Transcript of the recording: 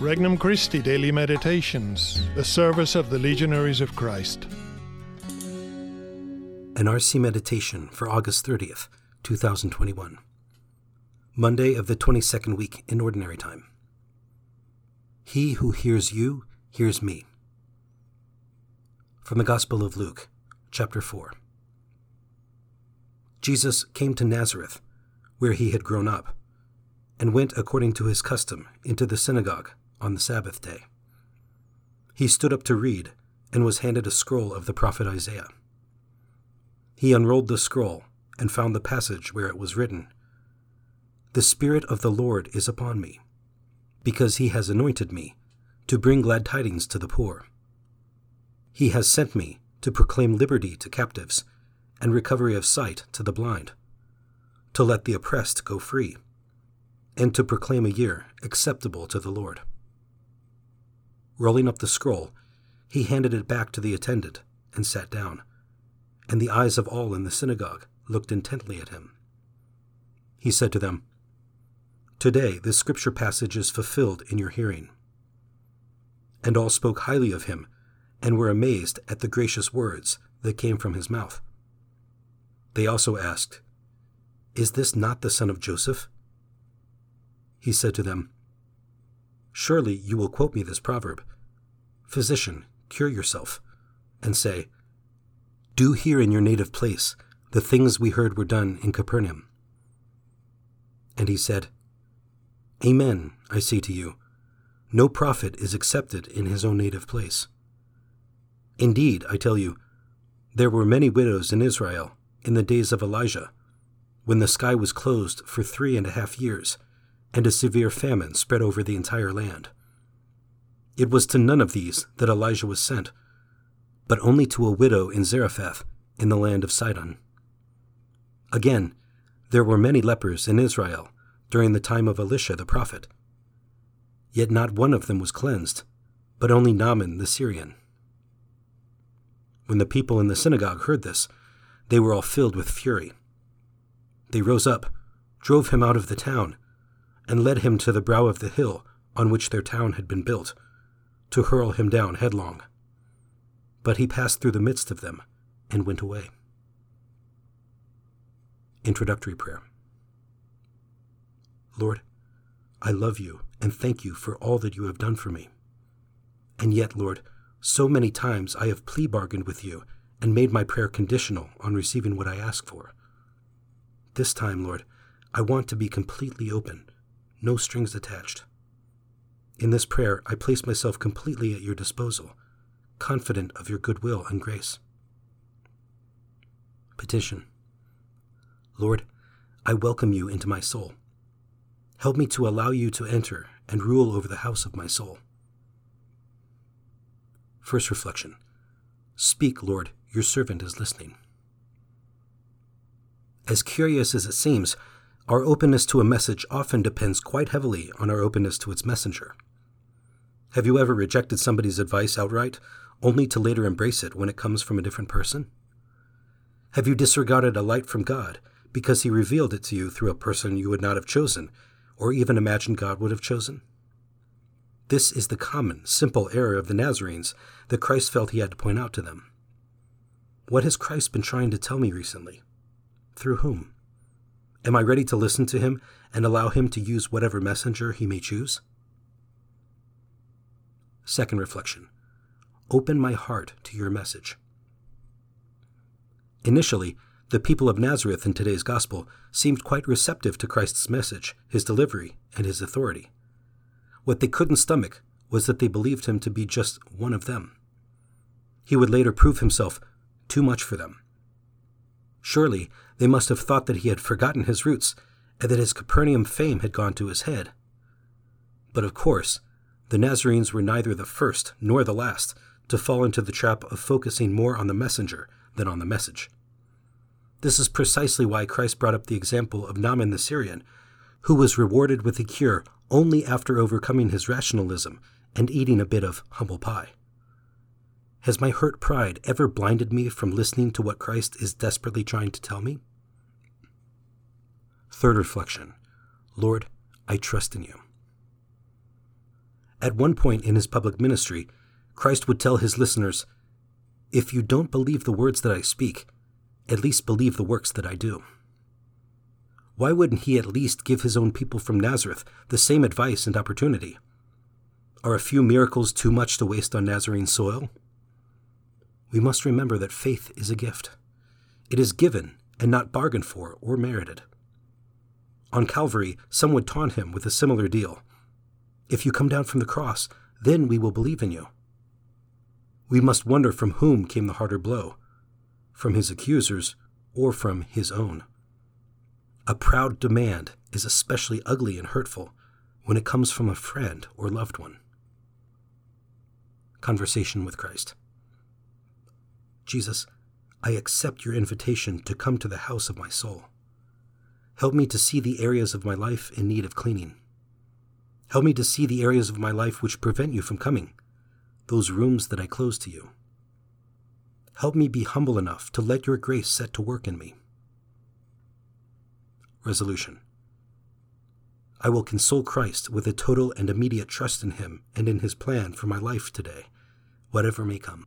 Regnum Christi Daily Meditations, the service of the Legionaries of Christ. An RC Meditation for August 30th, 2021. Monday of the 22nd week in Ordinary Time. He who hears you hears me. From the Gospel of Luke, chapter 4. Jesus came to Nazareth, where he had grown up, and went according to his custom into the synagogue on the Sabbath day. He stood up to read and was handed a scroll of the prophet Isaiah. He unrolled the scroll and found the passage where it was written The Spirit of the Lord is upon me, because he has anointed me to bring glad tidings to the poor. He has sent me to proclaim liberty to captives and recovery of sight to the blind, to let the oppressed go free, and to proclaim a year acceptable to the Lord. Rolling up the scroll, he handed it back to the attendant and sat down, and the eyes of all in the synagogue looked intently at him. He said to them, Today this scripture passage is fulfilled in your hearing. And all spoke highly of him, and were amazed at the gracious words that came from his mouth. They also asked, Is this not the son of Joseph? He said to them, Surely you will quote me this proverb Physician, cure yourself, and say, Do here in your native place the things we heard were done in Capernaum. And he said, Amen, I say to you, no prophet is accepted in his own native place. Indeed, I tell you, there were many widows in Israel in the days of Elijah, when the sky was closed for three and a half years and a severe famine spread over the entire land. It was to none of these that Elijah was sent, but only to a widow in Zarephath in the land of Sidon. Again, there were many lepers in Israel during the time of Elisha the prophet. Yet not one of them was cleansed, but only Naaman the Syrian. When the people in the synagogue heard this, they were all filled with fury. They rose up, drove him out of the town, and led him to the brow of the hill on which their town had been built, to hurl him down headlong. But he passed through the midst of them and went away. Introductory Prayer Lord, I love you and thank you for all that you have done for me. And yet, Lord, so many times I have plea bargained with you and made my prayer conditional on receiving what I ask for. This time, Lord, I want to be completely open no strings attached. In this prayer, I place myself completely at your disposal, confident of your goodwill and grace. Petition Lord, I welcome you into my soul. Help me to allow you to enter and rule over the house of my soul. First reflection Speak, Lord, your servant is listening. As curious as it seems, our openness to a message often depends quite heavily on our openness to its messenger. Have you ever rejected somebody's advice outright, only to later embrace it when it comes from a different person? Have you disregarded a light from God because he revealed it to you through a person you would not have chosen, or even imagined God would have chosen? This is the common, simple error of the Nazarenes that Christ felt he had to point out to them. What has Christ been trying to tell me recently? Through whom? Am I ready to listen to him and allow him to use whatever messenger he may choose? Second reflection Open my heart to your message. Initially, the people of Nazareth in today's gospel seemed quite receptive to Christ's message, his delivery, and his authority. What they couldn't stomach was that they believed him to be just one of them. He would later prove himself too much for them. Surely they must have thought that he had forgotten his roots and that his Capernaum fame had gone to his head. But of course, the Nazarenes were neither the first nor the last to fall into the trap of focusing more on the messenger than on the message. This is precisely why Christ brought up the example of Naaman the Syrian, who was rewarded with a cure only after overcoming his rationalism and eating a bit of humble pie. Has my hurt pride ever blinded me from listening to what Christ is desperately trying to tell me? Third reflection Lord, I trust in you. At one point in his public ministry, Christ would tell his listeners, If you don't believe the words that I speak, at least believe the works that I do. Why wouldn't he at least give his own people from Nazareth the same advice and opportunity? Are a few miracles too much to waste on Nazarene soil? We must remember that faith is a gift. It is given and not bargained for or merited. On Calvary, some would taunt him with a similar deal. If you come down from the cross, then we will believe in you. We must wonder from whom came the harder blow from his accusers or from his own. A proud demand is especially ugly and hurtful when it comes from a friend or loved one. Conversation with Christ. Jesus, I accept your invitation to come to the house of my soul. Help me to see the areas of my life in need of cleaning. Help me to see the areas of my life which prevent you from coming, those rooms that I close to you. Help me be humble enough to let your grace set to work in me. Resolution I will console Christ with a total and immediate trust in Him and in His plan for my life today, whatever may come.